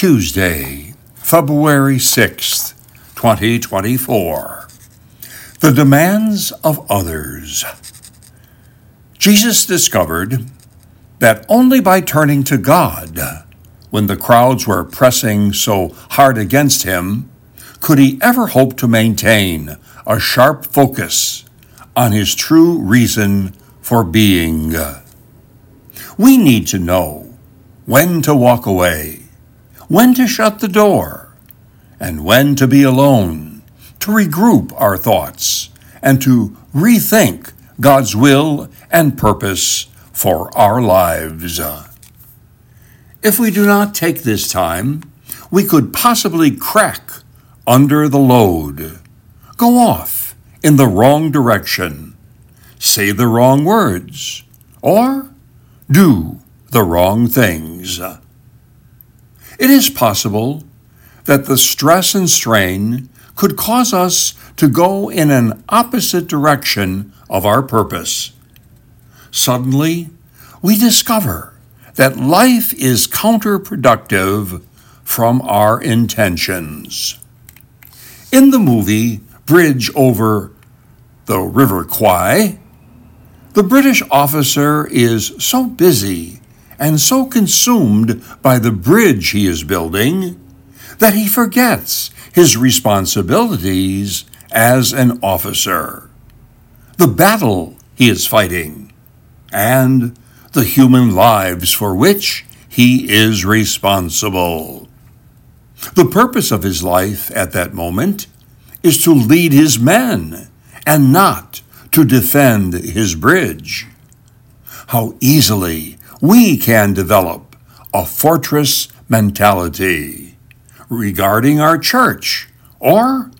Tuesday, February 6th, 2024. The Demands of Others. Jesus discovered that only by turning to God, when the crowds were pressing so hard against him, could he ever hope to maintain a sharp focus on his true reason for being. We need to know when to walk away, when to shut the door, and when to be alone, to regroup our thoughts, and to rethink God's will and purpose for our lives. If we do not take this time, we could possibly crack under the load, go off in the wrong direction, say the wrong words, or do the wrong things. It is possible that the stress and strain could cause us to go in an opposite direction of our purpose. Suddenly, we discover that life is counterproductive from our intentions. In the movie Bridge over the River Kwai, the British officer is so busy and so consumed by the bridge he is building that he forgets his responsibilities as an officer, the battle he is fighting, and the human lives for which he is responsible. The purpose of his life at that moment is to lead his men and not to defend his bridge. How easily we can develop a fortress mentality regarding our church or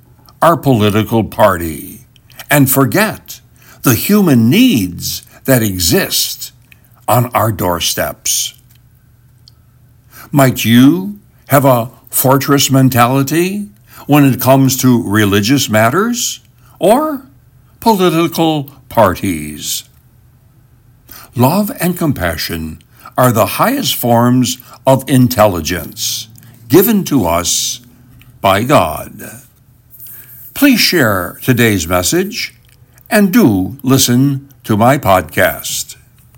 our political party and forget the human needs that exist on our doorsteps. Might you have a fortress mentality when it comes to religious matters or political parties. Love and compassion are the highest forms of intelligence given to us by God. Please share today's message and do listen to my podcast.